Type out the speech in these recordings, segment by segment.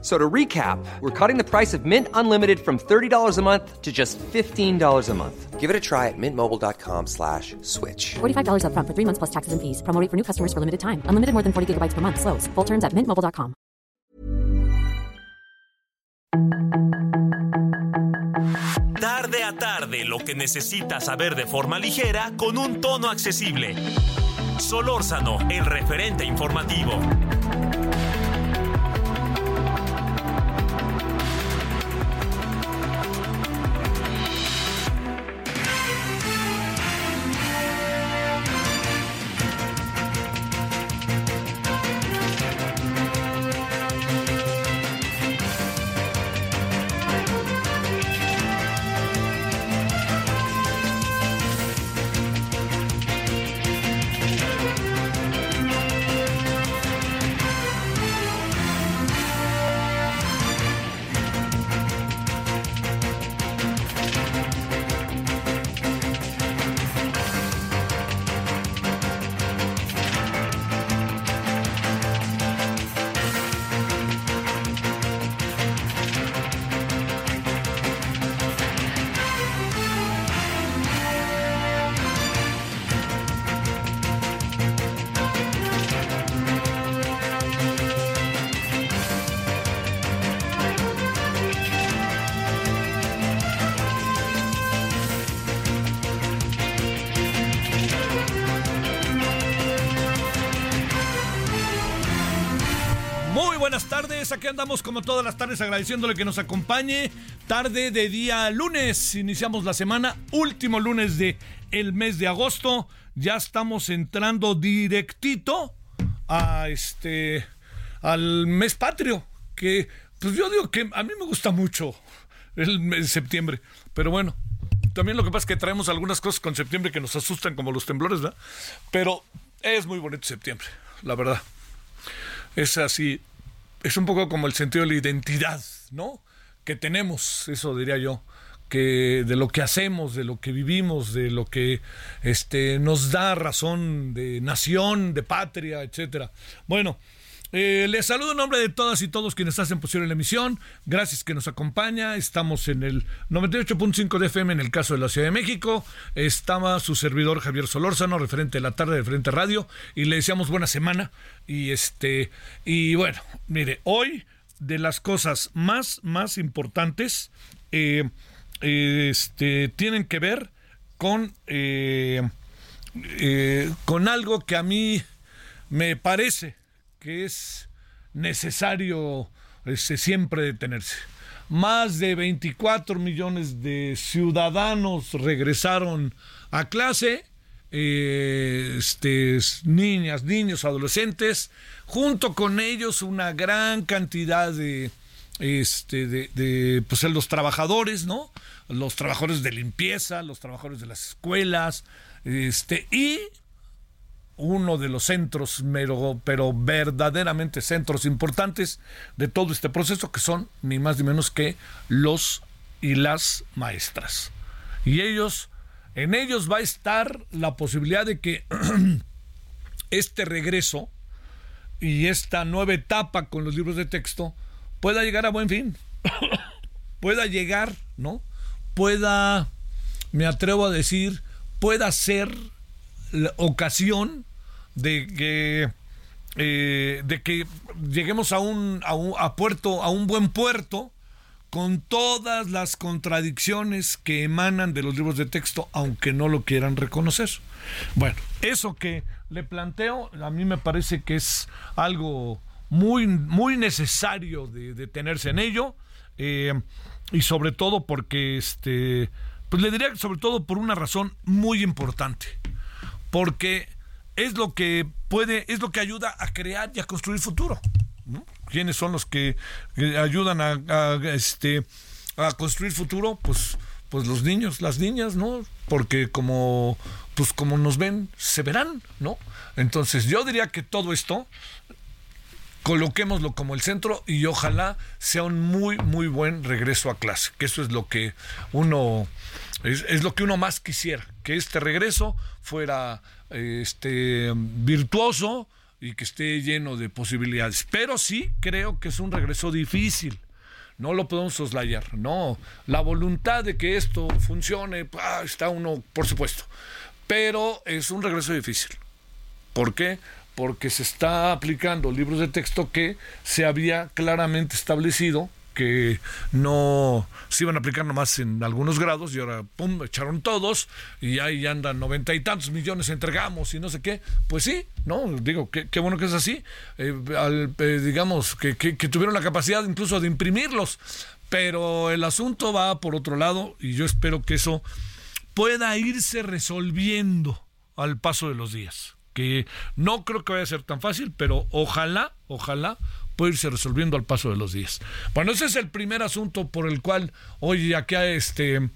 So to recap, we're cutting the price of Mint Unlimited from $30 a month to just $15 a month. Give it a try at mintmobile.com slash switch. $45 upfront for three months plus taxes and fees. Promo rate for new customers for limited time. Unlimited more than 40 gigabytes per month. Slows. Full terms at mintmobile.com. Tarde a tarde, lo que necesitas saber de forma ligera con un tono accesible. Solórzano, el referente informativo. Tardes, aquí andamos como todas las tardes agradeciéndole que nos acompañe. Tarde de día lunes, iniciamos la semana, último lunes de el mes de agosto. Ya estamos entrando directito a este al mes patrio, que pues yo digo que a mí me gusta mucho el mes de septiembre, pero bueno, también lo que pasa es que traemos algunas cosas con septiembre que nos asustan como los temblores, ¿verdad? Pero es muy bonito septiembre, la verdad es así, es un poco como el sentido de la identidad, ¿no? Que tenemos, eso diría yo, que de lo que hacemos, de lo que vivimos, de lo que este, nos da razón de nación, de patria, etcétera. Bueno, eh, les saludo en nombre de todas y todos quienes hacen posible la emisión. Gracias que nos acompaña. Estamos en el 98.5 de FM en el caso de la Ciudad de México. Estaba su servidor Javier Solórzano, referente de la tarde de Frente Radio, y le deseamos buena semana. Y este, y bueno, mire, hoy de las cosas más, más importantes eh, este, tienen que ver con, eh, eh, con algo que a mí me parece que es necesario este, siempre detenerse. Más de 24 millones de ciudadanos regresaron a clase, eh, este, niñas, niños, adolescentes, junto con ellos una gran cantidad de, este, de, pues, los trabajadores, ¿no? Los trabajadores de limpieza, los trabajadores de las escuelas, este, y uno de los centros, pero, pero, verdaderamente centros importantes de todo este proceso, que son ni más ni menos que los y las maestras. Y ellos, en ellos va a estar la posibilidad de que este regreso y esta nueva etapa con los libros de texto pueda llegar a buen fin, pueda llegar, ¿no? Pueda, me atrevo a decir, pueda ser la ocasión de que eh, de que lleguemos a un, a un a puerto a un buen puerto con todas las contradicciones que emanan de los libros de texto aunque no lo quieran reconocer. Bueno eso que le planteo a mí me parece que es algo muy muy necesario de, de tenerse en ello eh, y sobre todo porque este pues le diría sobre todo por una razón muy importante porque es lo que puede, es lo que ayuda a crear y a construir futuro. ¿Quiénes son los que, ayudan a, este, a construir futuro? Pues, pues los niños, las niñas, ¿no? Porque como, pues como nos ven, se verán, ¿no? Entonces yo diría que todo esto coloquémoslo como el centro y ojalá sea un muy, muy buen regreso a clase, que eso es lo que uno, es lo que uno más quisiera, que este regreso fuera este, virtuoso y que esté lleno de posibilidades. Pero sí creo que es un regreso difícil. No lo podemos soslayar. No, la voluntad de que esto funcione, está uno, por supuesto. Pero es un regreso difícil. ¿Por qué? Porque se está aplicando libros de texto que se había claramente establecido que no se iban a aplicar nomás en algunos grados y ahora, pum, echaron todos y ahí andan noventa y tantos millones entregamos y no sé qué. Pues sí, ¿no? Digo, qué, qué bueno que es así. Eh, eh, digamos, que, que tuvieron la capacidad incluso de imprimirlos. Pero el asunto va por otro lado y yo espero que eso pueda irse resolviendo al paso de los días. Que no creo que vaya a ser tan fácil, pero ojalá, ojalá puede irse resolviendo al paso de los días. Bueno, ese es el primer asunto por el cual hoy aquí este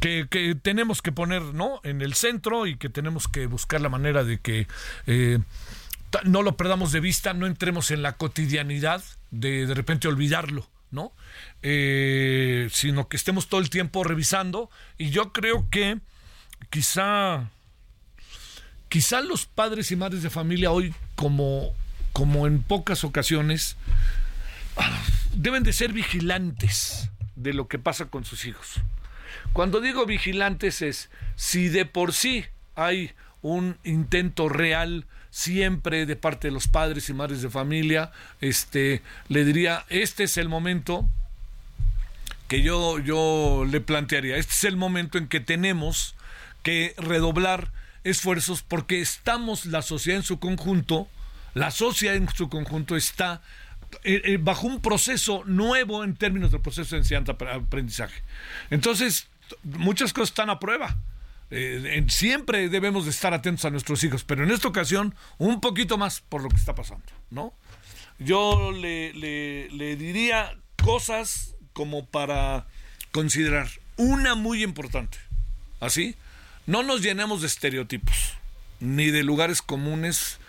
que, que tenemos que poner ¿no? en el centro y que tenemos que buscar la manera de que eh, no lo perdamos de vista, no entremos en la cotidianidad de de repente olvidarlo. ¿no? Eh, sino que estemos todo el tiempo revisando y yo creo que quizá quizá los padres y madres de familia hoy como como en pocas ocasiones, deben de ser vigilantes de lo que pasa con sus hijos. Cuando digo vigilantes es si de por sí hay un intento real siempre de parte de los padres y madres de familia, este le diría, este es el momento que yo yo le plantearía, este es el momento en que tenemos que redoblar esfuerzos porque estamos la sociedad en su conjunto la sociedad en su conjunto está eh, eh, bajo un proceso nuevo en términos del proceso de enseñanza-aprendizaje. Entonces, muchas cosas están a prueba. Eh, siempre debemos de estar atentos a nuestros hijos, pero en esta ocasión un poquito más por lo que está pasando, ¿no? Yo le, le, le diría cosas como para considerar. Una muy importante, ¿así? No nos llenemos de estereotipos, ni de lugares comunes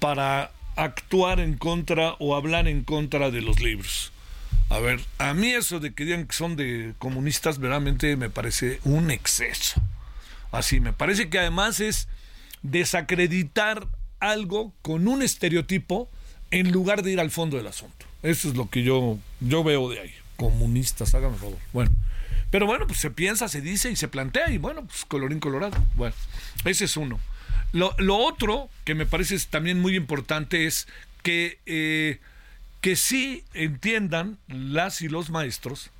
para actuar en contra o hablar en contra de los libros. A ver, a mí eso de que digan que son de comunistas verdaderamente me parece un exceso. Así, me parece que además es desacreditar algo con un estereotipo en lugar de ir al fondo del asunto. Eso es lo que yo, yo veo de ahí. Comunistas, háganme favor. Bueno, pero bueno, pues se piensa, se dice y se plantea y bueno, pues colorín colorado. Bueno, ese es uno. Lo, lo, otro que me parece también muy importante es que, eh, que sí entiendan las y los maestros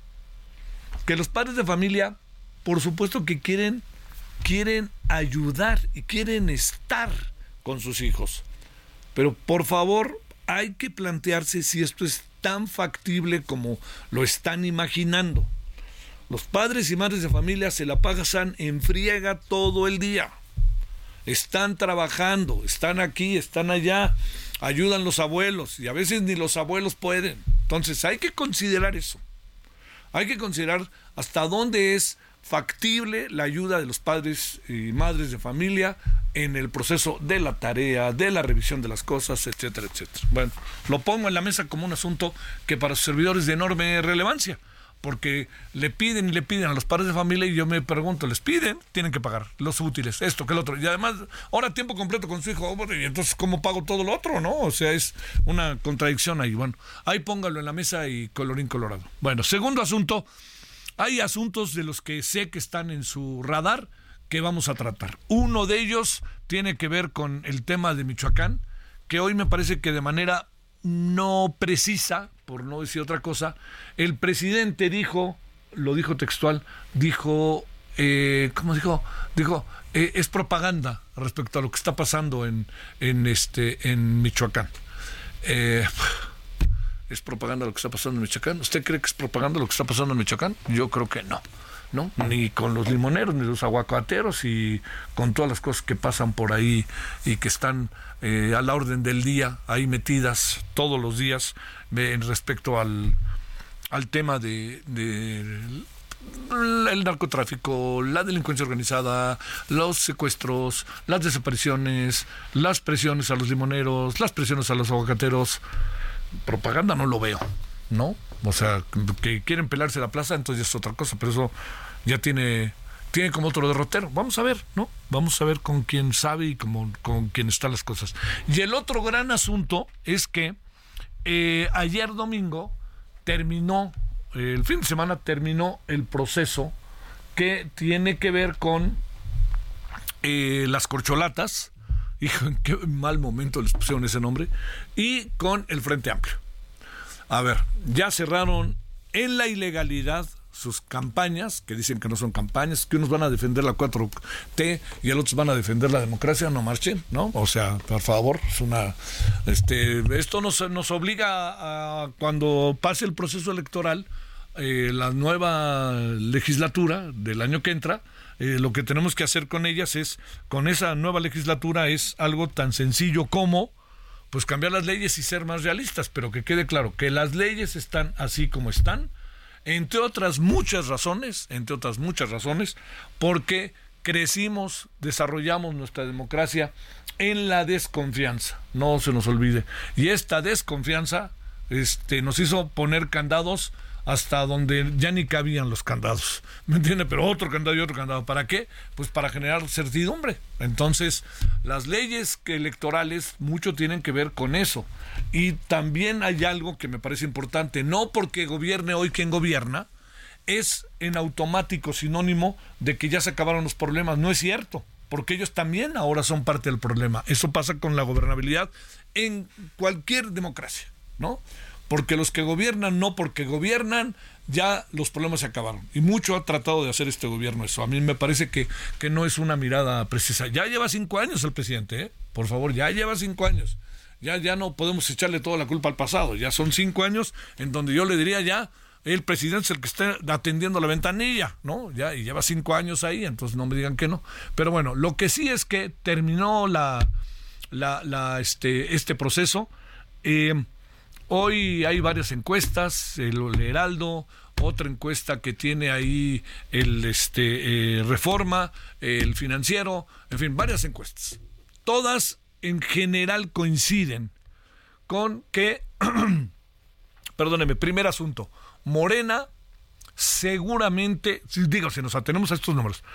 que los padres de familia, por supuesto que quieren, quieren ayudar y quieren estar con sus hijos. Pero por favor, hay que plantearse si esto es tan factible como lo están imaginando. Los padres y madres de familia se la pasan en friega todo el día están trabajando, están aquí, están allá, ayudan los abuelos y a veces ni los abuelos pueden. Entonces hay que considerar eso. Hay que considerar hasta dónde es factible la ayuda de los padres y madres de familia en el proceso de la tarea, de la revisión de las cosas, etcétera, etcétera. Bueno, lo pongo en la mesa como un asunto que para sus servidores es de enorme relevancia porque le piden y le piden a los padres de familia y yo me pregunto, les piden, tienen que pagar los útiles, esto que el otro. Y además, ahora tiempo completo con su hijo, y entonces ¿cómo pago todo lo otro? ¿No? O sea, es una contradicción ahí. Bueno, ahí póngalo en la mesa y colorín colorado. Bueno, segundo asunto, hay asuntos de los que sé que están en su radar que vamos a tratar. Uno de ellos tiene que ver con el tema de Michoacán, que hoy me parece que de manera no precisa, por no decir otra cosa, el presidente dijo, lo dijo textual, dijo, eh, ¿cómo dijo? Dijo, eh, es propaganda respecto a lo que está pasando en, en, este, en Michoacán. Eh, ¿Es propaganda lo que está pasando en Michoacán? ¿Usted cree que es propaganda lo que está pasando en Michoacán? Yo creo que no. ¿No? Ni con los limoneros, ni los aguacateros y con todas las cosas que pasan por ahí y que están eh, a la orden del día, ahí metidas todos los días en respecto al, al tema de, de el narcotráfico, la delincuencia organizada, los secuestros, las desapariciones, las presiones a los limoneros, las presiones a los aguacateros. propaganda no lo veo, ¿no? O sea, que quieren pelarse la plaza, entonces es otra cosa, pero eso ya tiene tiene como otro derrotero. Vamos a ver, ¿no? Vamos a ver con quién sabe y con, quién están las cosas. Y el otro gran asunto es que eh, ayer domingo terminó, el fin de semana terminó el proceso que tiene que ver con eh, las corcholatas, hijo, en qué mal momento les pusieron ese nombre, y con el Frente Amplio. A ver, ya cerraron en la ilegalidad sus campañas, que dicen que no son campañas, que unos van a defender la 4T y el otros van a defender la democracia, no marchen, ¿no? O sea, por favor, es una este esto nos, nos obliga a cuando pase el proceso electoral eh, la nueva legislatura del año que entra, eh, lo que tenemos que hacer con ellas es, con esa nueva legislatura, es algo tan sencillo como pues cambiar las leyes y ser más realistas, pero que quede claro que las leyes están así como están, entre otras muchas razones, entre otras muchas razones, porque crecimos, desarrollamos nuestra democracia en la desconfianza, no se nos olvide. Y esta desconfianza este, nos hizo poner candados hasta donde ya ni cabían los candados. ¿Me entiende? Pero otro candado y otro candado. ¿Para qué? Pues para generar certidumbre. Entonces, las leyes electorales mucho tienen que ver con eso. Y también hay algo que me parece importante. No porque gobierne hoy quien gobierna, es en automático sinónimo de que ya se acabaron los problemas. No es cierto porque ellos también ahora son parte del problema. Eso pasa con la gobernabilidad en cualquier democracia, ¿no? Porque los que gobiernan, no porque gobiernan, ya los problemas se acabaron. Y mucho ha tratado de hacer este gobierno eso. A mí me parece que, que no es una mirada precisa. Ya lleva cinco años el presidente, ¿eh? por favor, ya lleva cinco años. Ya, ya no podemos echarle toda la culpa al pasado. Ya son cinco años en donde yo le diría ya, el presidente es el que está atendiendo la ventanilla, ¿no? Ya, y lleva cinco años ahí, entonces no me digan que no. Pero bueno, lo que sí es que terminó la, la, este, este proceso. Eh, Hoy hay varias encuestas, el Heraldo, otra encuesta que tiene ahí el este eh, Reforma, el Financiero, en fin, varias encuestas. Todas en general coinciden con que, perdóneme, primer asunto, Morena seguramente, digo, si nos atenemos a estos números,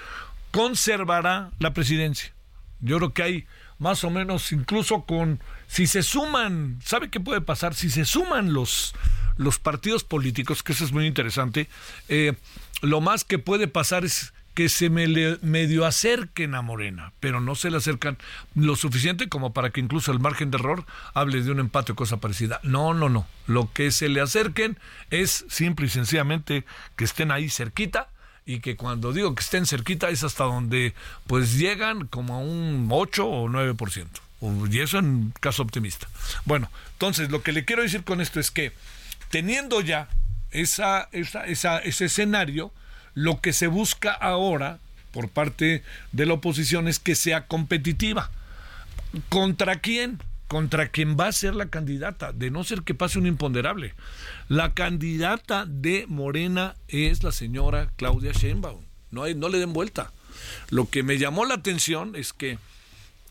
conservará la presidencia. Yo creo que hay más o menos, incluso con, si se suman, ¿sabe qué puede pasar? Si se suman los, los partidos políticos, que eso es muy interesante, eh, lo más que puede pasar es que se me le, medio acerquen a Morena, pero no se le acercan lo suficiente como para que incluso el margen de error hable de un empate o cosa parecida. No, no, no. Lo que se le acerquen es simple y sencillamente que estén ahí cerquita y que cuando digo que estén cerquita es hasta donde pues llegan como a un 8 o 9%. Y eso en caso optimista. Bueno, entonces lo que le quiero decir con esto es que teniendo ya esa, esa, esa, ese escenario, lo que se busca ahora por parte de la oposición es que sea competitiva. ¿Contra quién? Contra quien va a ser la candidata, de no ser que pase un imponderable. La candidata de Morena es la señora Claudia Sheinbaum. No, hay, no le den vuelta. Lo que me llamó la atención es que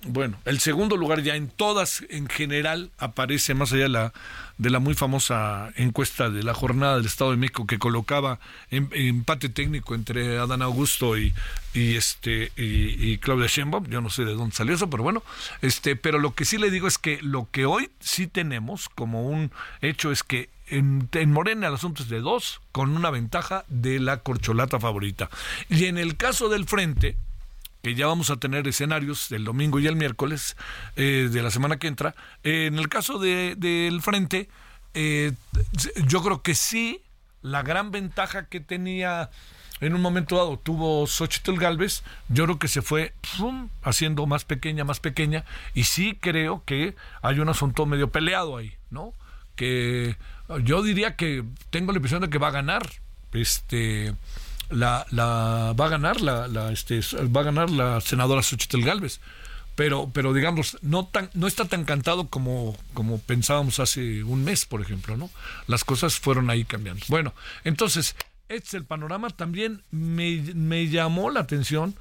bueno, el segundo lugar ya en todas en general aparece más allá de la, de la muy famosa encuesta de la jornada del Estado de México que colocaba en, empate técnico entre Adán Augusto y, y este y, Claudia Sheinbaum. Yo no sé de dónde salió eso, pero bueno, este, pero lo que sí le digo es que lo que hoy sí tenemos como un hecho es que en, en, Morena el asunto es de dos, con una ventaja de la corcholata favorita. Y en el caso del frente, que ya vamos a tener escenarios el domingo y el miércoles eh, de la semana que entra. Eh, en el caso del de, frente, eh, yo creo que sí, la gran ventaja que tenía en un momento dado tuvo Xochitl Galvez, yo creo que se fue haciendo más pequeña, más pequeña, y sí creo que hay un asunto medio peleado ahí, ¿no? Que yo diría que tengo la impresión de que va a ganar este la, la va a ganar la, la este, va a ganar la senadora Xochitl Galvez pero pero digamos no tan no está tan cantado como como pensábamos hace un mes por ejemplo no las cosas fueron ahí cambiando. Bueno entonces este es el panorama. También me, me llamó la atención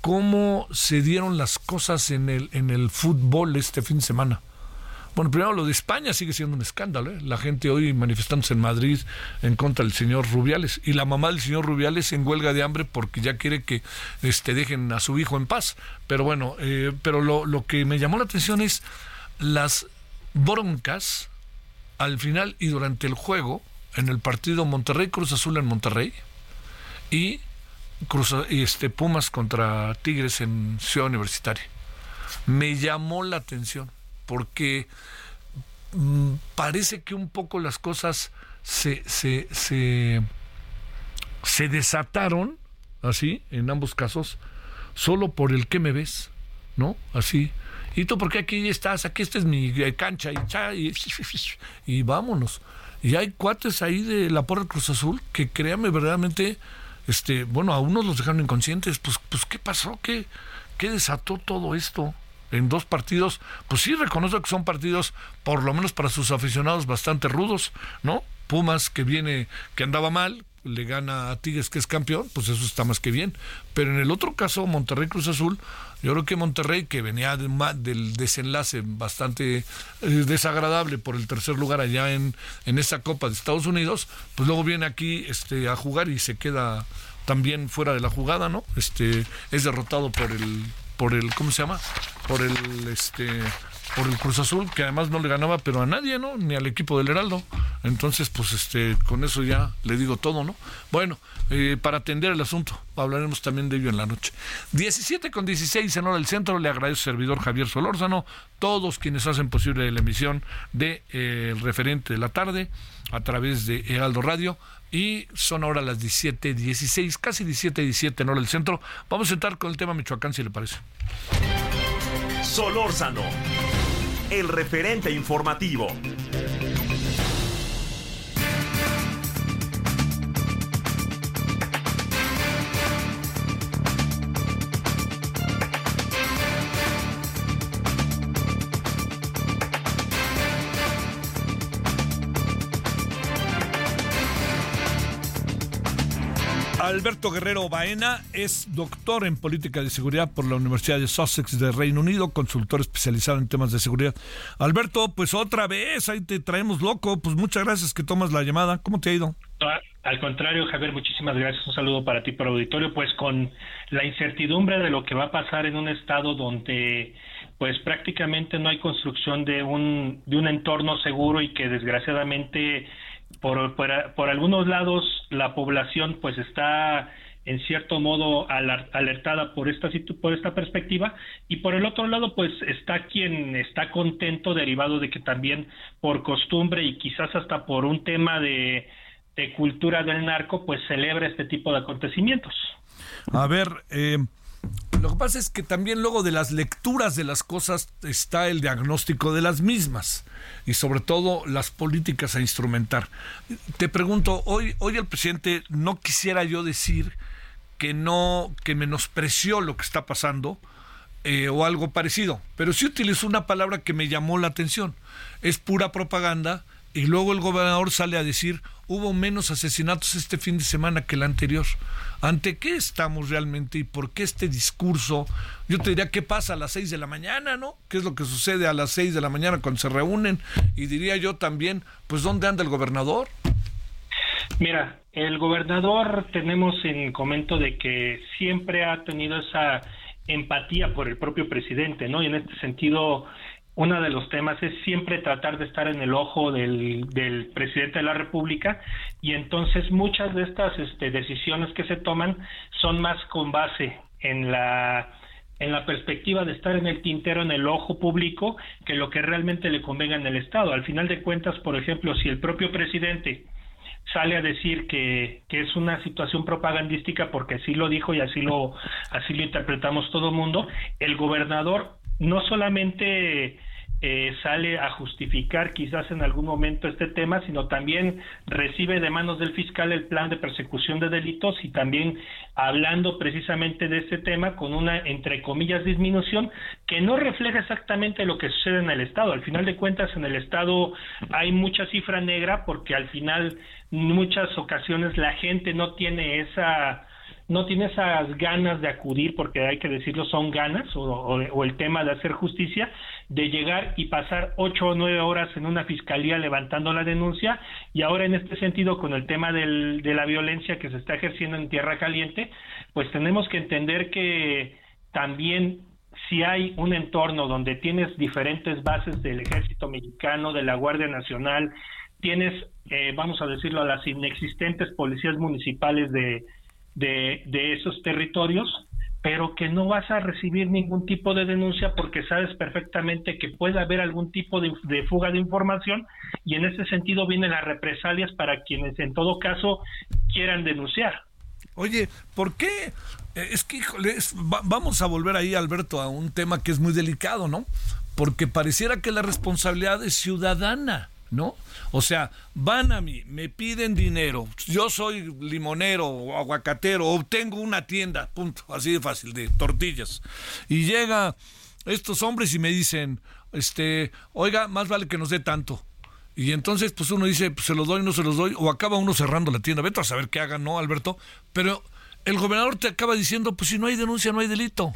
cómo se dieron las cosas en el en el fútbol este fin de semana Bueno, primero lo de España sigue siendo un escándalo. ¿eh? La gente hoy manifestándose en Madrid en contra del señor Rubiales. Y la mamá del señor Rubiales en huelga de hambre porque ya quiere que este, dejen a su hijo en paz. Pero bueno, eh, pero lo, lo que me llamó la atención es las broncas al final y durante el juego en el partido Monterrey Cruz Azul en Monterrey y, Cruz, este Pumas contra Tigres en Ciudad Universitaria. Me llamó la atención porque mm, parece que un poco las cosas se, se, se, se desataron así en ambos casos solo por el que me ves, ¿no? Así. ¿Y tú por qué aquí estás? Aquí esta es mi eh, cancha y, y, vámonos. Y hay cuates ahí de la Porra Cruz Azul que créame verdaderamente, este, bueno, a unos los dejaron inconscientes. Pues, pues ¿qué pasó? ¿Qué, ¿Qué desató todo esto? En dos partidos, pues sí reconozco que son partidos, por lo menos para sus aficionados, bastante rudos, ¿no? Pumas que viene, que andaba mal, le gana a Tigres que es campeón, pues eso está más que bien. Pero en el otro caso, Monterrey Cruz Azul, yo creo que Monterrey, que venía de, del desenlace bastante eh, desagradable por el tercer lugar allá en, en esa Copa de Estados Unidos, pues luego viene aquí este, a jugar y se queda también fuera de la jugada, ¿no? Este es derrotado por el por el ¿cómo se llama? Por el este por el Cruz Azul, que además no le ganaba pero a nadie, ¿no? Ni al equipo del Heraldo. Entonces, pues este, con eso ya le digo todo, ¿no? Bueno, eh, para atender el asunto, hablaremos también de ello en la noche. 17 con 16 en hora del centro, le agradezco servidor Javier Solórzano, todos quienes hacen posible la emisión de eh, el referente de la tarde a través de Heraldo Radio. Y son ahora las 17, 16, casi 17, 17 en hora del centro. Vamos a entrar con el tema Michoacán, si le parece. Solórzano, el referente informativo. Alberto Guerrero Baena es doctor en política de seguridad por la Universidad de Sussex de Reino Unido, consultor especializado en temas de seguridad. Alberto, pues otra vez, ahí te traemos loco, pues muchas gracias que tomas la llamada. ¿Cómo te ha ido? Al contrario, Javier, muchísimas gracias. Un saludo para ti por auditorio. Pues con la incertidumbre de lo que va a pasar en un estado donde pues prácticamente no hay construcción de un, de un entorno seguro y que desgraciadamente por, por, algunos lados la población pues está en cierto modo alertada por esta por esta perspectiva y por el otro lado pues está quien está contento derivado de que también por costumbre y quizás hasta por un tema de, de cultura del narco pues celebra este tipo de acontecimientos. A ver, eh, lo que pasa es que también luego de las lecturas de las cosas está el diagnóstico de las mismas y sobre todo las políticas a instrumentar. Te pregunto, hoy, hoy el presidente no quisiera yo decir que no, que menospreció lo que está pasando eh, o algo parecido, pero sí utilizó una palabra que me llamó la atención. Es pura propaganda y luego el gobernador sale a decir hubo menos asesinatos este fin de semana que el anterior. ¿Ante qué estamos realmente y por qué este discurso? Yo te diría, ¿qué pasa a las seis de la mañana, no? ¿Qué es lo que sucede a las seis de la mañana cuando se reúnen? Y diría yo también, pues ¿dónde anda el gobernador? Mira, el gobernador tenemos en comento de que siempre ha tenido esa empatía por el propio presidente, ¿no? Y en este sentido, uno de los temas es siempre tratar de estar en el ojo del, presidente de la República y entonces muchas de estas este, decisiones que se toman son más con base en la en la perspectiva de estar en el tintero, en el ojo público, que lo que realmente le convenga en el Estado. Al final de cuentas, por ejemplo, si el propio presidente sale a decir que, que es una situación propagandística porque así lo dijo y así lo así lo interpretamos todo el mundo, el gobernador no solamente eh, sale a justificar quizás en algún momento este tema, sino también recibe de manos del fiscal el plan de persecución de delitos y también hablando precisamente de este tema con una, entre comillas, disminución que no refleja exactamente lo que sucede en el Estado. Al final de cuentas, en el Estado hay mucha cifra negra porque al final, muchas ocasiones, la gente no tiene esa no tiene esas ganas de acudir, porque hay que decirlo, son ganas, o, el tema de hacer justicia, de llegar y pasar ocho o nueve horas en una fiscalía levantando la denuncia. Y ahora en este sentido con el tema del, de la violencia que se está ejerciendo en tierra caliente, pues tenemos que entender que también si hay un entorno donde tienes diferentes bases del ejército mexicano, de la Guardia Nacional, tienes, eh, vamos a decirlo, a las inexistentes policías municipales de, de, de esos territorios, pero que no vas a recibir ningún tipo de denuncia porque sabes perfectamente que puede haber algún tipo de, fuga de información y en ese sentido vienen las represalias para quienes en todo caso quieran denunciar. Oye, ¿por qué? Eh, es que, vamos a volver ahí, Alberto, a un tema que es muy delicado, ¿no? Porque pareciera que la responsabilidad es ciudadana. ¿No? O sea, van a mí, me piden dinero, yo soy limonero o aguacatero, o tengo una tienda, punto, así de fácil, de tortillas. Y llega estos hombres y me dicen, este, oiga, más vale que nos dé tanto. Y entonces, pues uno dice, pues se los doy, no se los doy, o acaba uno cerrando la tienda. Vete a saber qué hagan, ¿no, Alberto? Pero el gobernador te acaba diciendo, pues si no hay denuncia, no hay delito.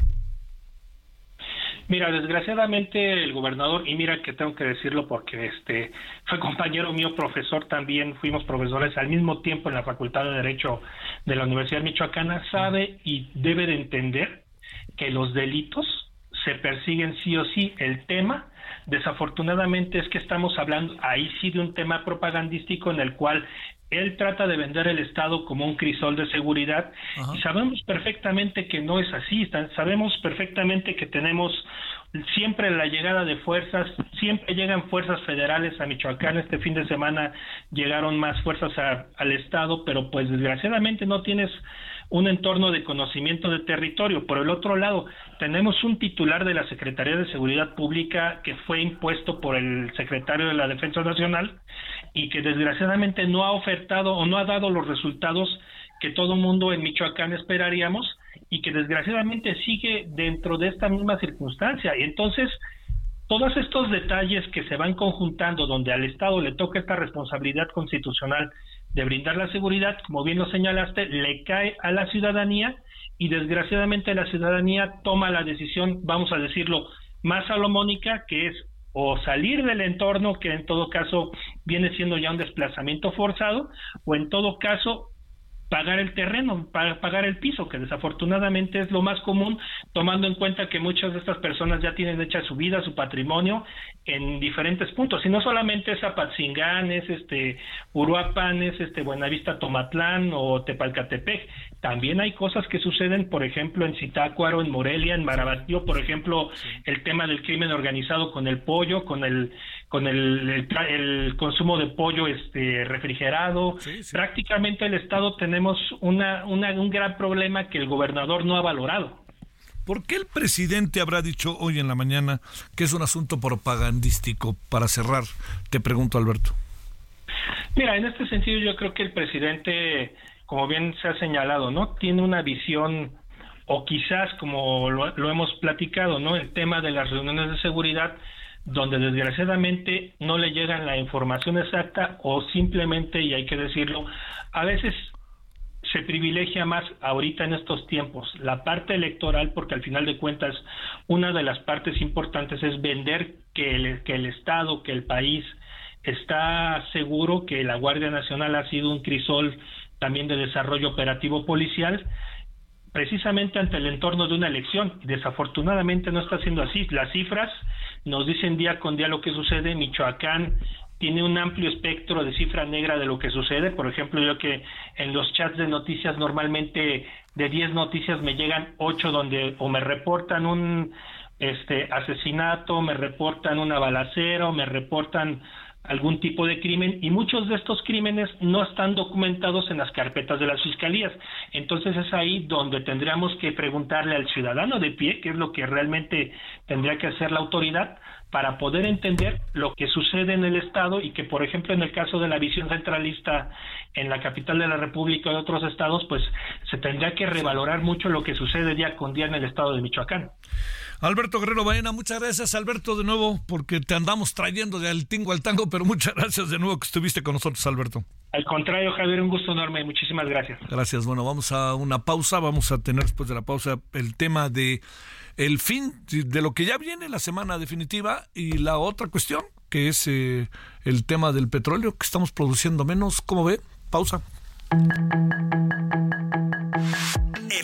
Mira, desgraciadamente el gobernador, y mira que tengo que decirlo porque este fue compañero mío, profesor también, fuimos profesores al mismo tiempo en la Facultad de Derecho de la Universidad Michoacana, sabe y debe de entender que los delitos se persiguen sí o sí. El tema, desafortunadamente, es que estamos hablando ahí sí de un tema propagandístico en el cual él trata de vender el Estado como un crisol de seguridad y sabemos perfectamente que no es así, sabemos perfectamente que tenemos siempre la llegada de fuerzas, siempre llegan fuerzas federales a Michoacán, este fin de semana llegaron más fuerzas al Estado, pero pues desgraciadamente no tienes un entorno de conocimiento de territorio. Por el otro lado, tenemos un titular de la Secretaría de Seguridad Pública que fue impuesto por el secretario de la Defensa Nacional y que desgraciadamente no ha ofertado o no ha dado los resultados que todo mundo en Michoacán esperaríamos y que desgraciadamente sigue dentro de esta misma circunstancia. Y entonces, todos estos detalles que se van conjuntando donde al Estado le toca esta responsabilidad constitucional de brindar la seguridad, como bien lo señalaste, le cae a la ciudadanía y desgraciadamente la ciudadanía toma la decisión, vamos a decirlo, más salomónica, que es o salir del entorno, que en todo caso viene siendo ya un desplazamiento forzado, o en todo caso pagar el terreno, pagar el piso, que desafortunadamente es lo más común, tomando en cuenta que muchas de estas personas ya tienen hecha su vida, su patrimonio en diferentes puntos, y no solamente es Apatzingán, es este Uruapan, es este Buenavista Tomatlán o Tepalcatepec, también hay cosas que suceden, por ejemplo, en Zitácuaro, en Morelia, en Marabatío, por ejemplo, el tema del crimen organizado con el pollo, con el con el, el, consumo de pollo este refrigerado. Prácticamente el Estado tenemos una, un gran problema que el gobernador no ha valorado. ¿Por qué el presidente habrá dicho hoy en la mañana que es un asunto propagandístico? Para cerrar, te pregunto, Alberto. Mira, en este sentido yo creo que el presidente, como bien se ha señalado, ¿no? Tiene una visión o quizás como lo, lo hemos platicado, ¿no? El tema de las reuniones de seguridad donde desgraciadamente no le llegan la información exacta o simplemente, y hay que decirlo, a veces se privilegia más ahorita en estos tiempos la parte electoral porque al final de cuentas una de las partes importantes es vender que el, que el Estado, que el país está seguro que la Guardia Nacional ha sido un crisol también de desarrollo operativo policial precisamente ante el entorno de una elección. Desafortunadamente no está siendo así. Las cifras nos dicen día con día lo que sucede. Michoacán tiene un amplio espectro de cifra negra de lo que sucede. Por ejemplo, yo que en los chats de noticias normalmente de 10 noticias me llegan 8 donde o me reportan un este asesinato, me reportan una balacera, o me reportan algún tipo de crimen y muchos de estos crímenes no están documentados en las carpetas de las fiscalías. Entonces es ahí donde tendríamos que preguntarle al ciudadano de pie qué es lo que realmente tendría que hacer la autoridad para poder entender lo que sucede en el Estado y que, por ejemplo, en el caso de la visión centralista en la capital de la República y otros estados, pues se tendría que revalorar mucho lo que sucede día con día en el Estado de Michoacán. Alberto Guerrero Baena, muchas gracias Alberto de nuevo porque te andamos trayendo de al tingo al tango, pero muchas gracias de nuevo que estuviste con nosotros Alberto. Al contrario Javier, un gusto enorme, muchísimas gracias. Gracias, bueno, vamos a una pausa, vamos a tener después de la pausa el tema de el fin de lo que ya viene la semana definitiva y la otra cuestión que es eh, el tema del petróleo que estamos produciendo menos. ¿Cómo ve? Pausa.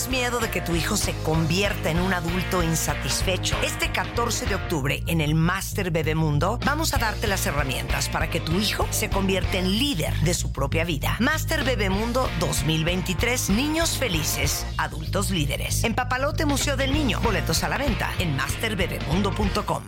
¿Tienes miedo de que tu hijo se convierta en un adulto insatisfecho? Este 14 de octubre en el Master Bebemundo vamos a darte las herramientas para que tu hijo se convierta en líder de su propia vida. Master Bebemundo 2023. Niños felices, adultos líderes. En Papalote Museo del Niño. Boletos a la venta en masterbebemundo.com.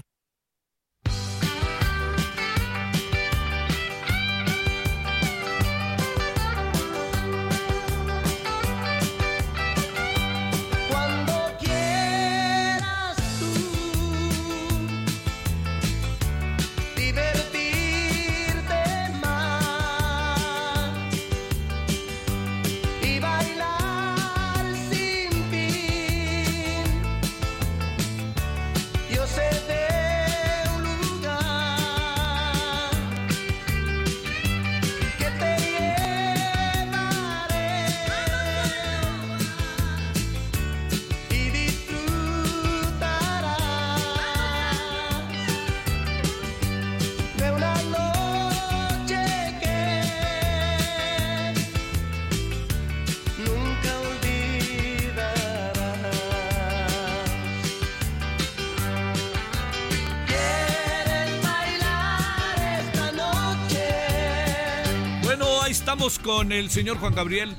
estamos con el señor Juan Gabriel,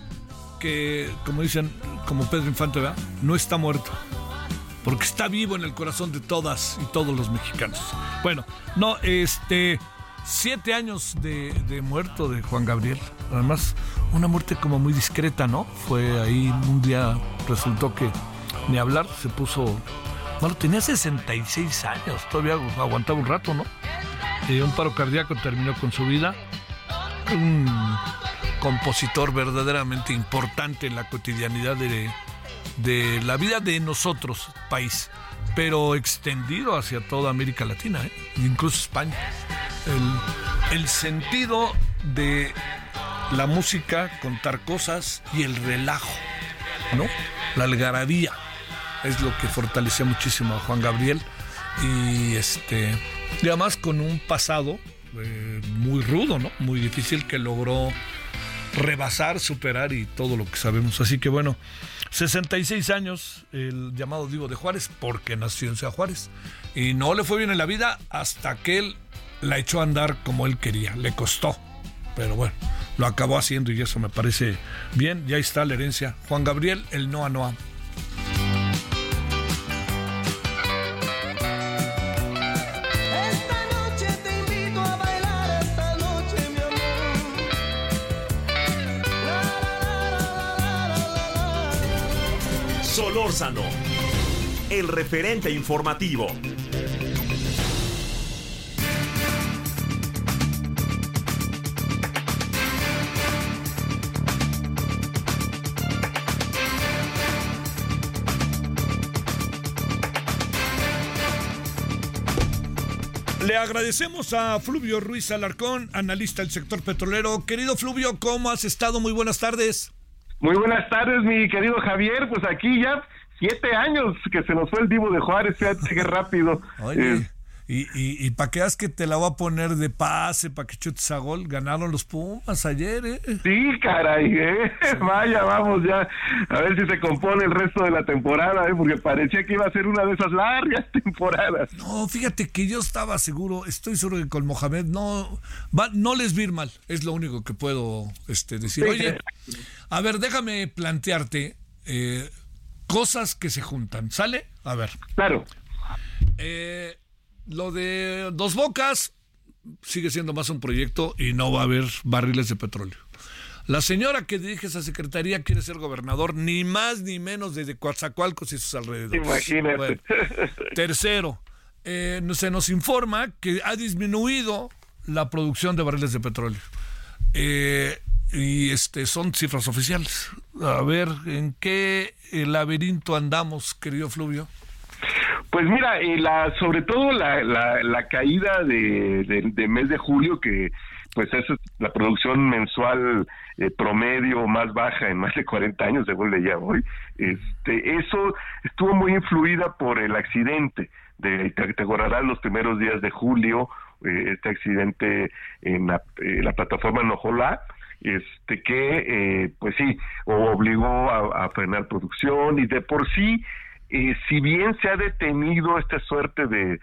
que, como dicen, como Pedro Infante. No está muerto. Porque está vivo en el corazón de todas y todos los mexicanos. Bueno, no, este. Siete años de, de muerto de Juan Gabriel. Además, una muerte como muy discreta, ¿no? Fue ahí un día, resultó que ni hablar, se puso. Bueno, tenía 66 años, todavía aguantaba un rato, ¿no? Un paro cardíaco terminó con su vida compositor verdaderamente importante en la cotidianidad de, de la vida de nosotros, país, pero extendido hacia toda América Latina, ¿eh? incluso España. El, sentido de la música, contar cosas y el relajo, ¿no? La algarabía es lo que fortalecía muchísimo a Juan Gabriel y este además con un pasado eh, muy rudo, ¿no? Muy difícil que logró rebasar, superar y todo lo que sabemos. Así que bueno, 66 años, el llamado Divo de Juárez, porque nació en Ciudad Juárez. Y no le fue bien en la vida hasta que él la echó a andar como él quería. Le costó. Pero bueno, lo acabó haciendo y eso me parece bien. Ya está la herencia. Juan Gabriel, el Noa Noa. Solórzano, el referente informativo. Le agradecemos a Fluvio Ruiz Alarcón, analista del sector petrolero. Querido Fluvio, ¿cómo has estado? Muy buenas tardes. Muy buenas tardes, mi querido Javier. Pues aquí ya siete años que se nos fue el Divo de Juárez, fíjate qué rápido. Oye, Y, y, y para que veas que te la voy a poner de pase, para que chutes a gol, ganaron los Pumas ayer, ¿eh? Sí, caray, ¿eh? Vaya, vamos ya a ver si se compone el resto de la temporada, ¿eh? Porque parecía que iba a ser una de esas largas temporadas. No, fíjate que yo estaba seguro, estoy seguro que con Mohamed no, va, no les vi ir mal, es lo único que puedo este, decir. Oye, a ver, déjame plantearte eh, cosas que se juntan, ¿sale? A ver. Claro. Eh, lo de Dos Bocas sigue siendo más un proyecto y no va a haber barriles de petróleo. La señora que dirige esa secretaría quiere ser gobernador, ni más ni menos desde Coatzacoalcos y sus alrededores. Imagínate. Bueno, tercero, eh, se nos informa que ha disminuido la producción de barriles de petróleo. Eh, y este son cifras oficiales. A ver, ¿en qué eh, laberinto andamos, querido Fluvio? Pues mira, eh, la, sobre todo la, la, la caída de, de, mes de julio, que pues es la producción mensual eh, promedio más baja en más de 40 años, según leía hoy, este, eso estuvo muy influida por el accidente. De, te, te acordarás los primeros días de julio, eh, este accidente en la, eh, la plataforma Nojolá, este que pues sí obligó a, frenar producción y de por sí eh, si bien se ha detenido esta suerte de,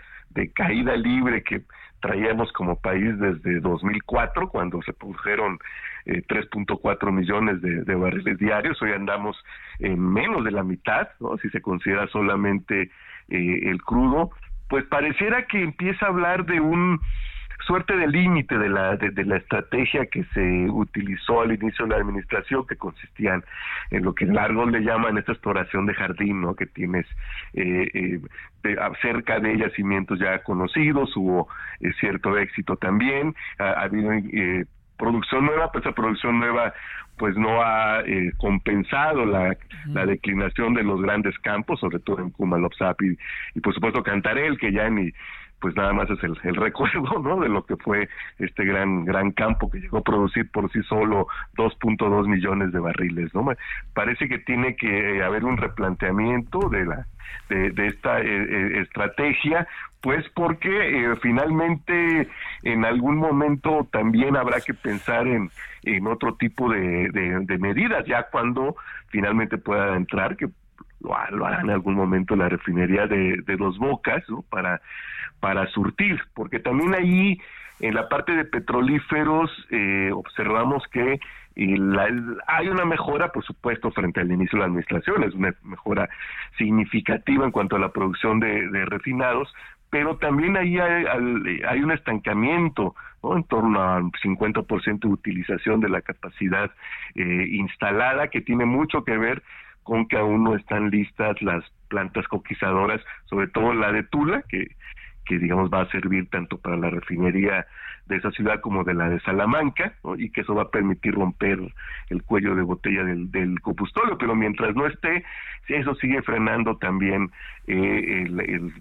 caída libre que traíamos como país desde 2004 cuando se produjeron eh, 3.4 millones de, de, barriles diarios hoy andamos en menos de la mitad no si se considera solamente eh, el crudo pues pareciera que empieza a hablar de un suerte de límite de la de, de, la estrategia que se utilizó al inicio de la administración que consistían en lo que largos le llaman esta exploración de jardín no que tienes eh, eh, de, cerca de yacimientos ya conocidos hubo eh, cierto éxito también ha, ha habido eh, producción nueva, pues esa producción nueva pues no ha eh, compensado la, la, declinación de los grandes campos, sobre todo en Kumalopsap y, y por supuesto Cantarel, que ya ni pues nada más es el, el, recuerdo no de lo que fue este gran gran campo que llegó a producir por sí solo 2.2 millones de barriles no parece que tiene que haber un replanteamiento de la de, de esta eh, estrategia pues porque eh, finalmente en algún momento también habrá que pensar en, en otro tipo de, de, de medidas ya cuando finalmente pueda entrar que lo, lo hará en algún momento la refinería de, de Dos Bocas ¿no? para para surtir, porque también ahí en la parte de petrolíferos eh, observamos que y la, hay una mejora, por supuesto, frente al inicio de la administración, es una mejora significativa en cuanto a la producción de, refinados, pero también ahí hay, hay un estancamiento, en torno al 50% de utilización de la capacidad eh, instalada, que tiene mucho que ver con que aún no están listas las plantas coquizadoras, sobre todo la de Tula, que que digamos va a servir tanto para la refinería de esa ciudad como de la de Salamanca, ¿no? y que eso va a permitir romper el cuello de botella del, del pero mientras no esté, eso sigue frenando también eh, el, el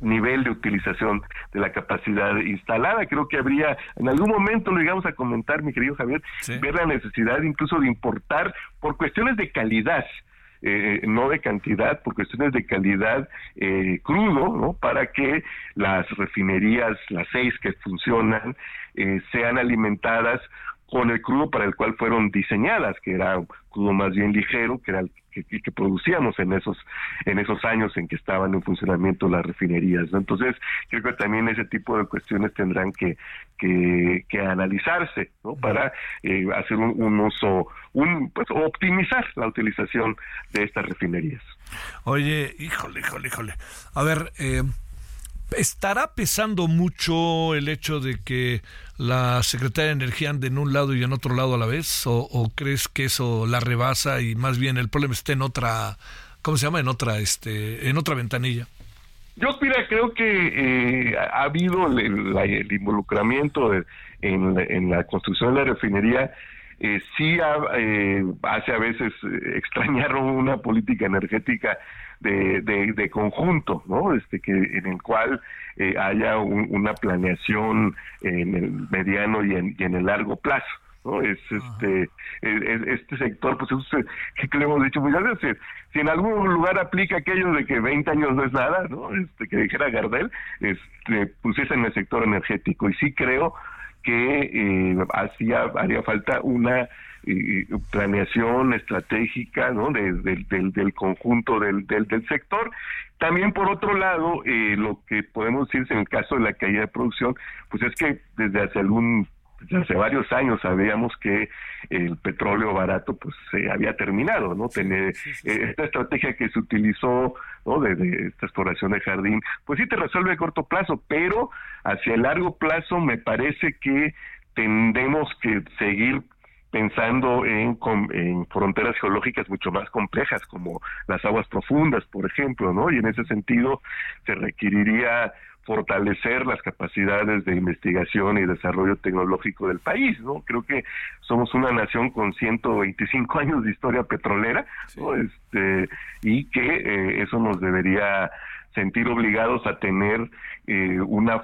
nivel de utilización de la capacidad instalada. Creo que habría, en algún momento lo llegamos a comentar, mi querido Javier, sí. ver la necesidad incluso de importar por cuestiones de calidad, eh, no de cantidad, por cuestiones de calidad eh, crudo, ¿no? Para que las refinerías, las seis que funcionan, eh, sean alimentadas con el crudo para el cual fueron diseñadas, que era un crudo más bien ligero, que era el que, que, producíamos en esos en esos años en que estaban en funcionamiento las refinerías. ¿no? Entonces, creo que también ese tipo de cuestiones tendrán que, que, que analizarse ¿no? para eh, hacer un, un, uso, un pues optimizar la utilización de estas refinerías. Oye, híjole, híjole, híjole. A ver, eh, ¿Estará pesando mucho el hecho de que la Secretaría de Energía ande en un lado y en otro lado a la vez? ¿O, crees que eso la rebasa y más bien el problema está en otra, ¿cómo se llama? En otra, este, en otra ventanilla. Yo, mira, creo que eh, ha habido el, involucramiento de, en, la, construcción de la refinería. Eh, sí ha, eh, hace a veces extrañar una política energética de, de, de, conjunto, ¿no? Este que en el cual eh, haya un, una planeación en el mediano y en, y en, el largo plazo. ¿no? Es este, es- es- este sector, pues es, que le hemos dicho muchas veces, si en algún lugar aplica aquello de que 20 años no es nada, ¿no? Este, que dijera Gardel, este, pues es en el sector energético. Y sí creo que eh, hacía, haría falta una eh, planeación estratégica ¿no? de- del- del, del conjunto del, del, del sector. También, por otro lado, eh, lo que podemos decir en el caso de la caída de producción, pues es que desde hace algún desde hace varios años sabíamos que el petróleo barato pues se había terminado, ¿no? Tener eh, esta estrategia que se utilizó, ¿no? De, de esta exploración de jardín, pues sí te resuelve a corto plazo, pero hacia el largo plazo me parece que tendremos que seguir pensando en, en fronteras geológicas mucho más complejas como las aguas profundas, por ejemplo, ¿no? Y en ese sentido se requeriría fortalecer las capacidades de investigación y desarrollo tecnológico del país, ¿no? Creo que somos una nación con 125 años de historia petrolera, ¿no? Este, y que eh, eso nos debería sentir obligados a tener eh, una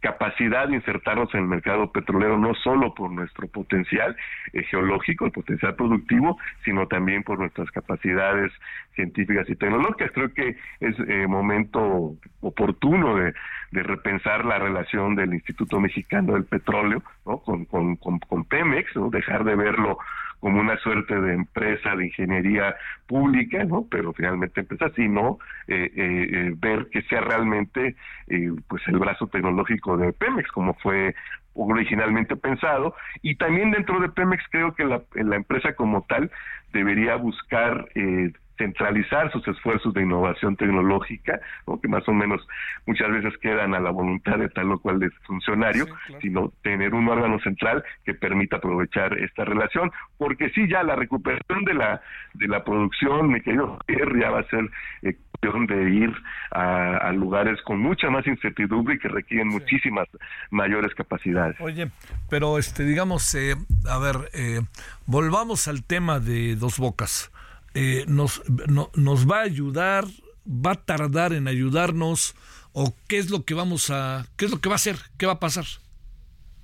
capacidad de insertarnos en el mercado petrolero no solo por nuestro potencial eh, geológico, el potencial productivo, sino también por nuestras capacidades científicas y tecnológicas. Creo que es eh, momento oportuno de, repensar la relación del Instituto Mexicano del Petróleo con, con, con, Pemex, dejar de verlo como una suerte de empresa de ingeniería pública, ¿no? Pero finalmente empresa, sino eh, eh, eh, ver que sea realmente eh, pues el brazo tecnológico de Pemex, como fue originalmente pensado. Y también dentro de Pemex creo que la, la empresa como tal debería buscar eh, centralizar sus esfuerzos de innovación tecnológica, ¿no? que más o menos muchas veces quedan a la voluntad de tal o cual de funcionario, sino tener un órgano central que permita aprovechar esta relación, porque sí ya la recuperación de la de la producción, mi querido Pierre, ya va a ser eh, cuestión de ir a, a lugares con mucha más incertidumbre y que requieren muchísimas mayores capacidades. Oye, pero este, digamos, eh, a ver, eh, volvamos al tema de Dos Bocas. Eh, nos, no- ¿Nos va a ayudar? ¿Va a tardar en ayudarnos? ¿O qué es lo que vamos a, qué es lo que va a hacer? ¿Qué va a pasar?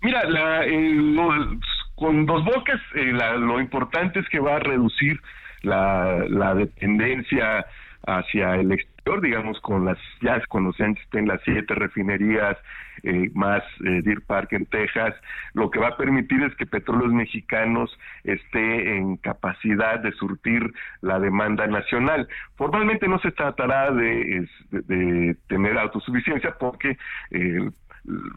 Mira, la, eh, con dos bocas, eh, la- lo importante es que va a reducir la, la dependencia hacia el exterior, digamos, con las ya cuando se estén las siete refinerías eh, más eh, Deer Park en Texas, lo que va a permitir es que Petróleos Mexicanos esté en capacidad de surtir la demanda nacional. Formalmente no se tratará de, es- de- de tener autosuficiencia porque eh,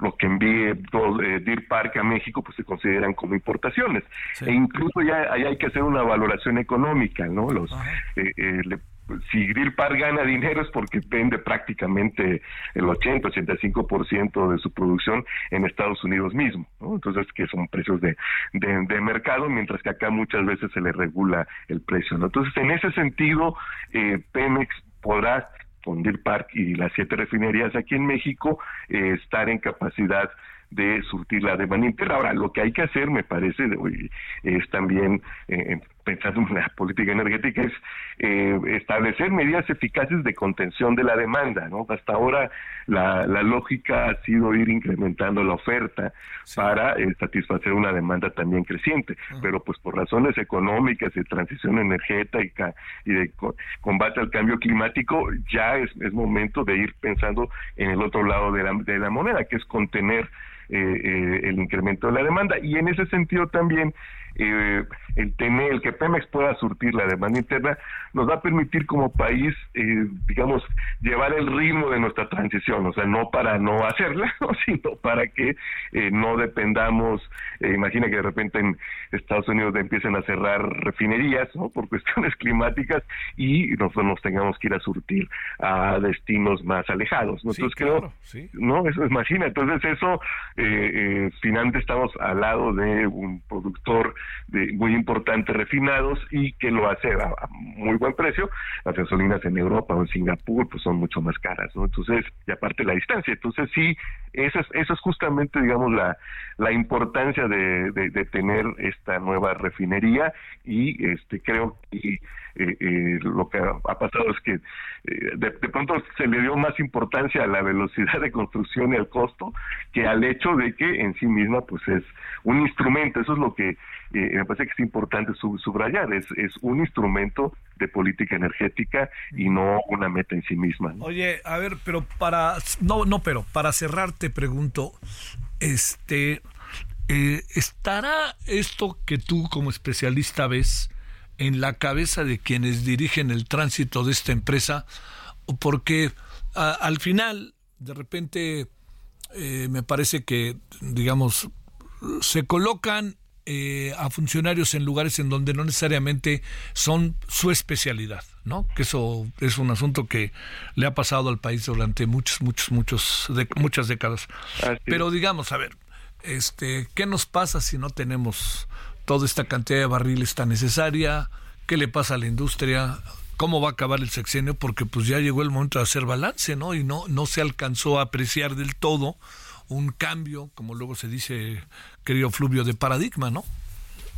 lo que envíe eh, Deer Park a México pues se consideran como importaciones. E incluso ya ahí hay que hacer una valoración económica no los eh, eh, le- si Park gana dinero es porque vende prácticamente el 80 85% de su producción en Estados Unidos mismo ¿no? entonces que son precios de, de, mercado mientras que acá muchas veces se le regula el precio ¿no? entonces en ese sentido eh, Pemex podrá con Park y las siete refinerías aquí en México eh, estar en capacidad de surtir la demanda interna. Ahora, lo que hay que hacer, me parece, es también, eh, pensando en la política energética, es eh, establecer medidas eficaces de contención de la demanda. ¿no? Hasta ahora la, la lógica ha sido ir incrementando la oferta para eh, satisfacer una demanda también creciente, pero pues por razones económicas de transición energética y de co- combate al cambio climático, ya es, es momento de ir pensando en el otro lado de la, de la moneda, que es contener eh, eh, el incremento de la demanda. Y en ese sentido también eh, el tener, el que Pemex pueda surtir la demanda interna, nos va a permitir como país, eh, digamos, llevar el ritmo de nuestra transición, o sea, no para no hacerla, ¿no? sino para que eh, no dependamos, eh, imagina que de repente en Estados Unidos empiecen a cerrar refinerías, ¿no? Por cuestiones climáticas y nosotros nos tengamos que ir a surtir a destinos más alejados, ¿no? Sí, Entonces claro, creo, sí. no, eso imagina, entonces eso, eh, eh, finalmente estamos al lado de un productor de, muy importante refinados y que lo hace a, muy buen precio. Las gasolinas en Europa o en Singapur pues son mucho más caras, ¿no? Entonces, y aparte la distancia. Entonces sí, esa es, eso es justamente, digamos, la, la importancia de, de, de tener esta nueva refinería y este creo que eh, eh, lo que ha, pasado es que eh, de, pronto se le dio más importancia a la velocidad de construcción y al costo que al hecho de que en sí misma pues es un instrumento, eso es lo que eh, me parece que es importante sub- subrayar, es, es un instrumento de política energética y no una meta en sí misma. Oye, a ver, pero para no no, pero para cerrar te pregunto, este eh, estará esto que tú como especialista ves en la cabeza de quienes dirigen el tránsito de esta empresa, porque a- al final de repente eh, me parece que digamos se colocan eh, a funcionarios en lugares en donde no necesariamente son su especialidad, ¿no? Que eso es un asunto que le ha pasado al país durante muchos, muchos, muchos, de- muchas décadas. Así. Pero digamos, a ver, este, ¿qué nos pasa si no tenemos toda esta cantidad de barriles tan necesaria? ¿Qué le pasa a la industria? ¿Cómo va a acabar el sexenio? Porque pues ya llegó el momento de hacer balance, ¿no? Y no, no se alcanzó a apreciar del todo un cambio, como luego se dice, querido Fluvio, de paradigma, ¿no?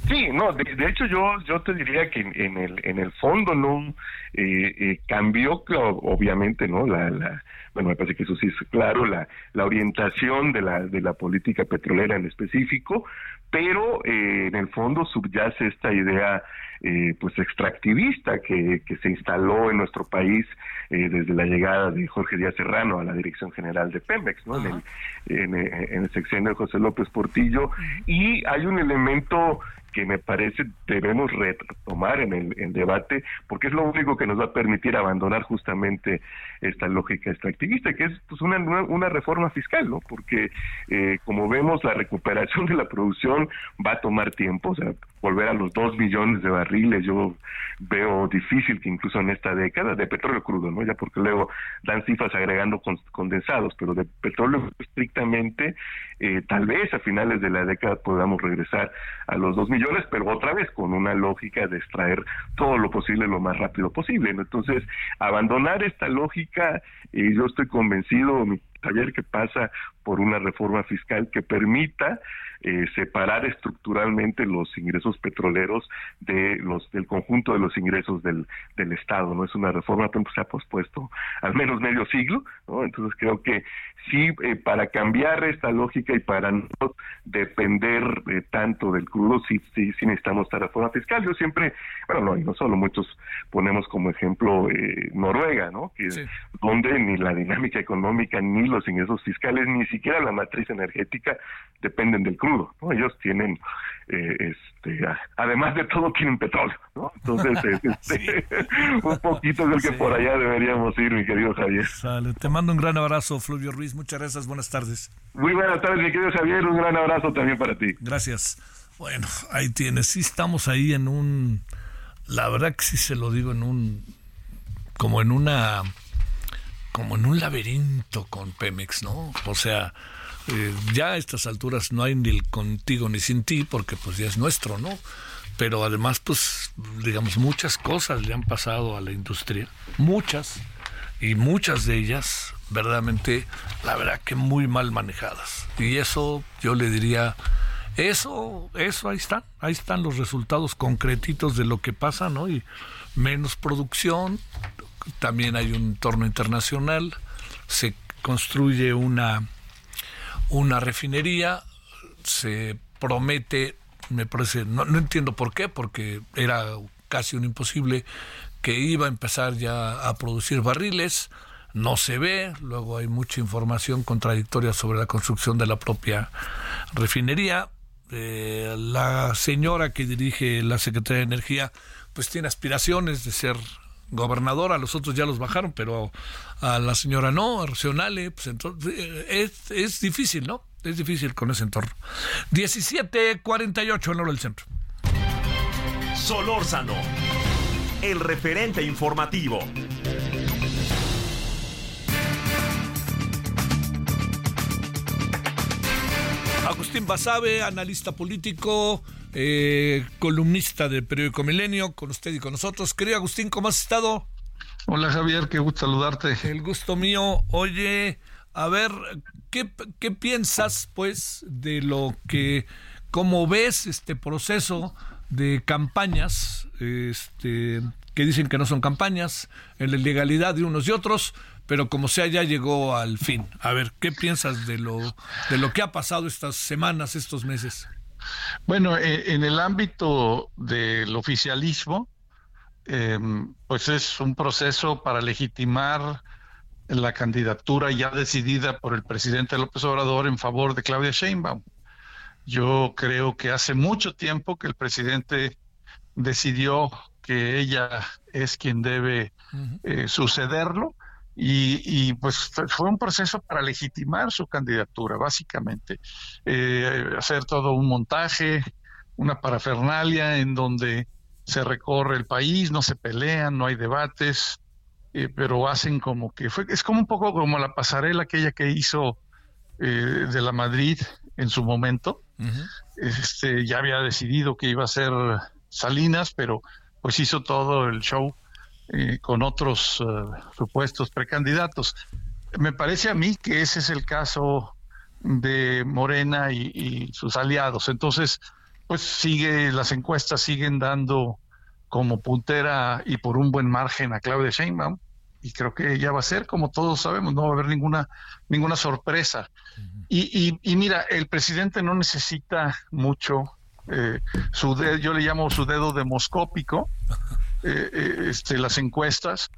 Sí, no, de, hecho yo yo te diría que en, en el en el fondo no eh, eh, cambió obviamente no la, la bueno me parece que eso sí es claro la la orientación de la de la política petrolera en específico pero eh, en el fondo subyace esta idea eh, pues extractivista que, que se instaló en nuestro país eh, desde la llegada de Jorge Díaz Serrano a la dirección general de Pemex, ¿no? En el, en, en el sexenio de José López Portillo. Y hay un elemento que me parece debemos retomar en el debate porque es lo único que nos va a permitir abandonar justamente esta lógica extractivista que es pues una una, una reforma fiscal no porque eh, como vemos la recuperación de la producción va a tomar tiempo o sea volver a los dos millones de barriles yo veo difícil que incluso en esta década de petróleo crudo no ya porque luego dan cifras agregando con- condensados pero de petróleo estrictamente eh, tal vez a finales de la década podamos regresar a los dos millones, pero otra vez con una lógica de extraer todo lo posible lo más rápido posible. ¿no? Entonces, abandonar esta lógica, eh, yo estoy convencido, Javier, que pasa por una reforma fiscal que permita eh, separar estructuralmente los ingresos petroleros de los del conjunto de los ingresos del, del Estado. No es una reforma que se ha pospuesto al menos medio siglo, ¿no? Entonces creo que sí eh, para cambiar esta lógica y para no depender eh, tanto del crudo sí, sí sí necesitamos esta reforma fiscal. Yo siempre, bueno no y no solo muchos ponemos como ejemplo eh, Noruega, ¿no? Que Sí. donde ni la dinámica económica ni los ingresos fiscales ni siquiera la matriz energética dependen del crudo, ¿no? Ellos tienen eh, este además de todo tienen petróleo, ¿no? Entonces este, un poquito es el que por allá deberíamos ir, mi querido Javier. Sale, te mando un gran abrazo, Fluvio Ruiz. Muchas gracias, buenas tardes. Muy buenas tardes, mi querido Javier, un gran abrazo también para ti. Gracias. Bueno, ahí tienes. Sí estamos ahí en un... La verdad que sí se lo digo, en un... Como en una... Como en un laberinto con Pemex, ¿no? O sea, eh, ya a estas alturas no hay ni el contigo ni sin ti, porque pues ya es nuestro, ¿no? Pero además, pues, digamos, muchas cosas le han pasado a la industria. Muchas. Y muchas de ellas, verdaderamente, la verdad que muy mal manejadas. Y eso yo le diría, eso, eso ahí están, ahí están los resultados concretitos de lo que pasa, ¿no? Y menos producción, también hay un entorno internacional, se construye una, una refinería, se promete, me parece, no, no entiendo por qué, porque era casi un imposible que iba a empezar ya a producir barriles, no se ve, luego hay mucha información contradictoria sobre la construcción de la propia refinería. Eh, la señora que dirige la Secretaría de Energía pues tiene aspiraciones de ser gobernadora, los otros ya los bajaron, pero a la señora no, a Racionale, pues entonces eh, es, es difícil, ¿no? Es difícil con ese entorno. 17.48 en hora del centro. Solórzano, el referente informativo. Agustín Basabe, analista político, eh, columnista del periódico Milenio, con usted y con nosotros. Querido Agustín, ¿cómo has estado? Hola Javier, qué gusto saludarte. El gusto mío. Oye, a ver, ¿qué, qué piensas pues de lo que, cómo ves este proceso de campañas, este, que dicen que no son campañas, en la ilegalidad de unos y otros, pero como sea ya llegó al fin. A ver, ¿qué piensas de lo de lo que ha pasado estas semanas, estos meses? Bueno, eh, en el ámbito del oficialismo, eh, pues es un proceso para legitimar la candidatura ya decidida por el presidente López Obrador en favor de Claudia Sheinbaum. Yo creo que hace mucho tiempo que el presidente decidió que ella es quien debe eh, sucederlo y, y, pues fue un proceso para legitimar su candidatura, básicamente. Eh, hacer todo un montaje, una parafernalia en donde se recorre el país, no se pelean, no hay debates, eh, pero hacen como que fue, es como un poco como la pasarela aquella que hizo eh, de la Madrid en su momento. Uh -huh. este, ya había decidido que iba a ser Salinas, pero pues hizo todo el show eh, con otros uh, supuestos precandidatos. Me parece a mí que ese es el caso de Morena y, y, sus aliados. Entonces, pues sigue, las encuestas siguen dando como puntera y por un buen margen a Claudia Sheinbaum y creo que ya va a ser, como todos sabemos, no va a haber ninguna, ninguna sorpresa. Uh -huh. y, y, y, mira, el presidente no necesita mucho, eh, su dedo, yo le llamo su dedo demoscópico, eh, eh, este, las encuestas,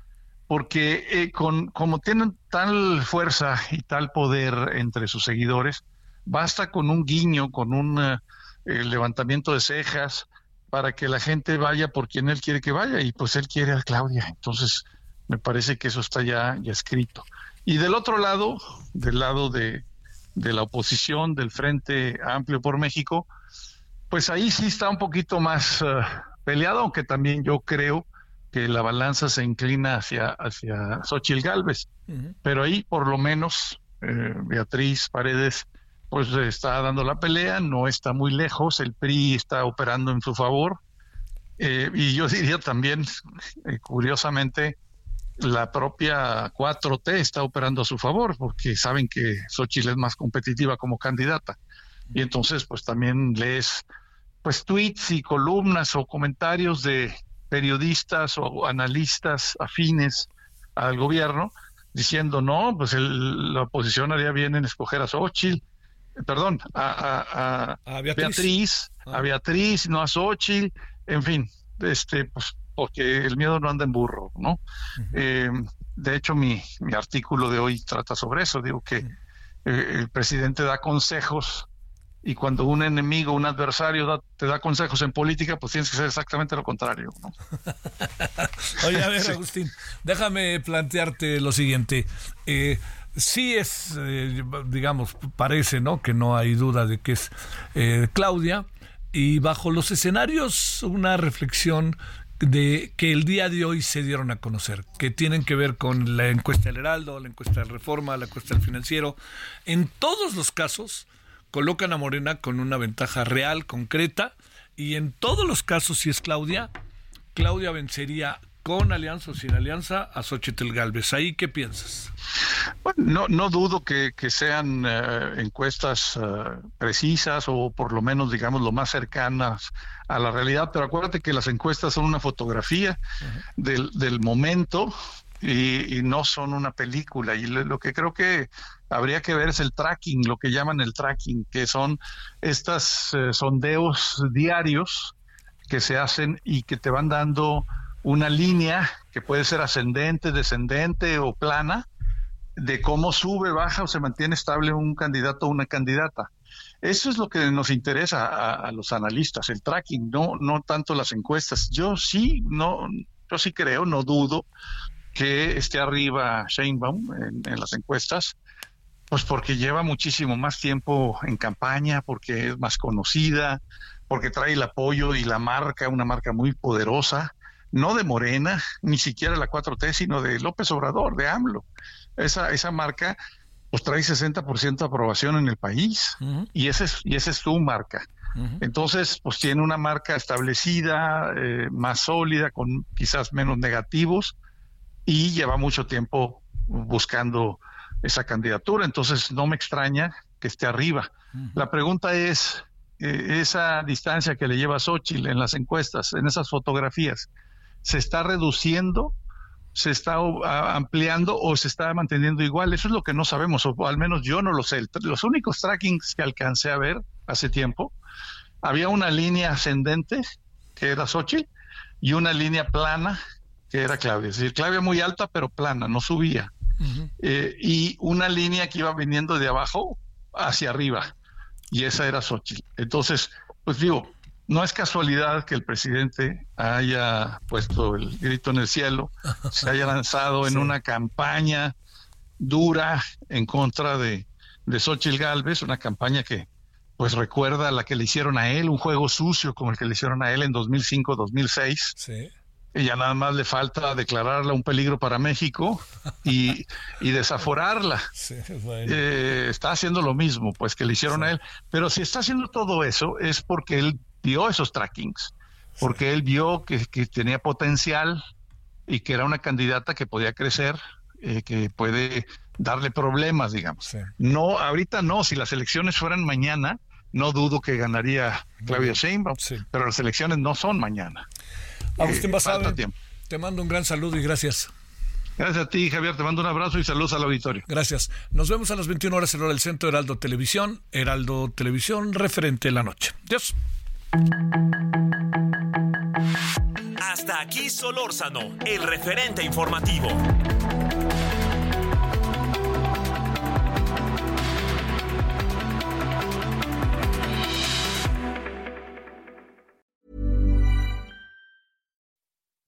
porque eh, con, como tienen tal fuerza y tal poder entre sus seguidores, basta con un guiño, con un levantamiento de cejas, para que la gente vaya por quien él quiere que vaya, y pues él quiere a Claudia. Entonces, me parece que eso está ya, ya escrito. Y del otro lado, del lado de, de la oposición, del Frente Amplio por México, pues ahí sí está un poquito más peleado, aunque también yo creo que la balanza se inclina hacia, hacia Xochitl Galvez. Uh -huh. Pero ahí por lo menos eh, Beatriz Paredes pues está dando la pelea, no está muy lejos, el PRI está operando en su favor. Eh, y yo diría también, eh, curiosamente, la propia 4T está operando a su favor, porque saben que Xochitl es más competitiva como candidata. Y entonces, pues también lees pues tweets y columnas o comentarios de periodistas o analistas afines al gobierno diciendo no, pues el, la oposición haría bien en escoger a Xochitl, perdón, a, a, a, a Beatriz, Beatriz ah. a Beatriz, no a Xochitl, en fin, este, pues porque el miedo no anda en burro, ¿no? Uh -huh. eh, de hecho, mi, mi, artículo de hoy trata sobre eso. Digo que uh -huh. eh, el presidente da consejos y cuando un enemigo, un adversario da, te da consejos en política, pues tienes que hacer exactamente lo contrario. ¿no? Oye, a ver, sí. Agustín, déjame plantearte lo siguiente. Eh, sí es, eh, digamos, parece, ¿no? Que no hay duda de que es eh, Claudia. Y bajo los escenarios, una reflexión de que el día de hoy se dieron a conocer, que tienen que ver con la encuesta del Heraldo, la encuesta del Reforma, la encuesta del Financiero. En todos los casos colocan a Morena con una ventaja real, concreta, y en todos los casos, si es Claudia, Claudia vencería con alianza o sin alianza a Xochitl Galvez. ¿Ahí qué piensas? Bueno, no, no dudo que, que sean uh, encuestas uh, precisas o por lo menos, digamos, lo más cercanas a la realidad, pero acuérdate que las encuestas son una fotografía uh -huh. del, del, momento y, y, no son una película. Y lo, lo, que creo que habría que ver es el tracking, lo que llaman el tracking, que son estos eh, sondeos diarios que se hacen y que te van dando una línea que puede ser ascendente, descendente o plana, de cómo sube, baja o se mantiene estable un candidato o una candidata. Eso es lo que nos interesa a, a, los analistas, el tracking, no, no tanto las encuestas. Yo sí, no, yo sí creo, no dudo que esté arriba Sheinbaum en, en las encuestas, pues porque lleva muchísimo más tiempo en campaña, porque es más conocida, porque trae el apoyo y la marca, una marca muy poderosa no de Morena, ni siquiera la 4T, sino de López Obrador, de AMLO. Esa, esa marca, pues trae 60% de aprobación en el país y ese es, y esa es su marca. Entonces, pues tiene una marca establecida, eh, más sólida, con quizás menos negativos y lleva mucho tiempo buscando esa candidatura. Entonces, no me extraña que esté arriba. La pregunta es, eh, esa distancia que le lleva Xochitl en las encuestas, en esas fotografías, ¿se está reduciendo? ¿Se está ampliando o se está manteniendo igual? Eso es lo que no sabemos, o al menos yo no lo sé. Los únicos trackings que alcancé a ver hace tiempo, había una línea ascendente, que era Xochitl, y una línea plana, que era Claudia. Es decir, Claudia muy alta, pero plana, no subía. Eh, y una línea que iba viniendo de abajo hacia arriba, y esa era Xochitl. Entonces, pues digo, no es casualidad que el presidente haya puesto el grito en el cielo, se haya lanzado en una campaña dura en contra de, de Xochitl Galvez, una campaña que pues recuerda a la que le hicieron a él, un juego sucio como el que le hicieron a él en 2005-2006. Sí. Y ya nada más le falta declararla un peligro para México y, y desaforarla. Sí, bueno. Eh, está haciendo lo mismo, pues que le hicieron a él. Pero si está haciendo todo eso es porque él vio esos trackings, porque él vio que, que tenía potencial y que era una candidata que podía crecer, eh, que puede darle problemas, digamos. No, ahorita no, si las elecciones fueran mañana, no dudo que ganaría Claudia Sheinbaum, pero las elecciones no son mañana. Agustín Eh, Basabe, falta tiempo. te mando un gran saludo y gracias. Gracias a ti, Javier, te mando un abrazo y saludos al auditorio. Gracias. Nos vemos a las 21 horas en hora del centro Heraldo Televisión. Heraldo Televisión, referente en la noche. Dios. Hasta aquí Solórzano, el referente informativo.